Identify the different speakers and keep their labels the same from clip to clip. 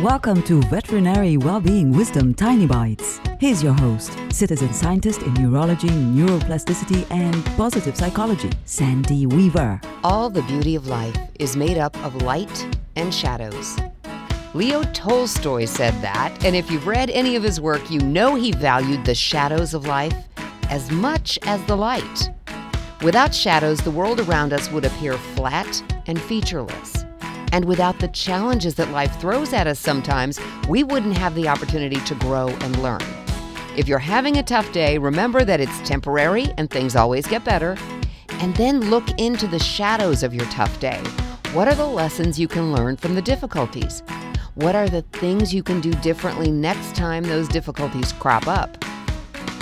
Speaker 1: Welcome to Veterinary Wellbeing Wisdom Tiny Bites. Here's your host, citizen scientist in neurology, neuroplasticity, and positive psychology, Sandy Weaver.
Speaker 2: All the beauty of life is made up of light and shadows. Leo Tolstoy said that, and if you've read any of his work, you know he valued the shadows of life as much as the light. Without shadows, the world around us would appear flat and featureless. And without the challenges that life throws at us sometimes, we wouldn't have the opportunity to grow and learn. If you're having a tough day, remember that it's temporary and things always get better. And then look into the shadows of your tough day. What are the lessons you can learn from the difficulties? What are the things you can do differently next time those difficulties crop up?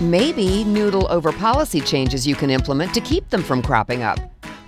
Speaker 2: Maybe noodle over policy changes you can implement to keep them from cropping up.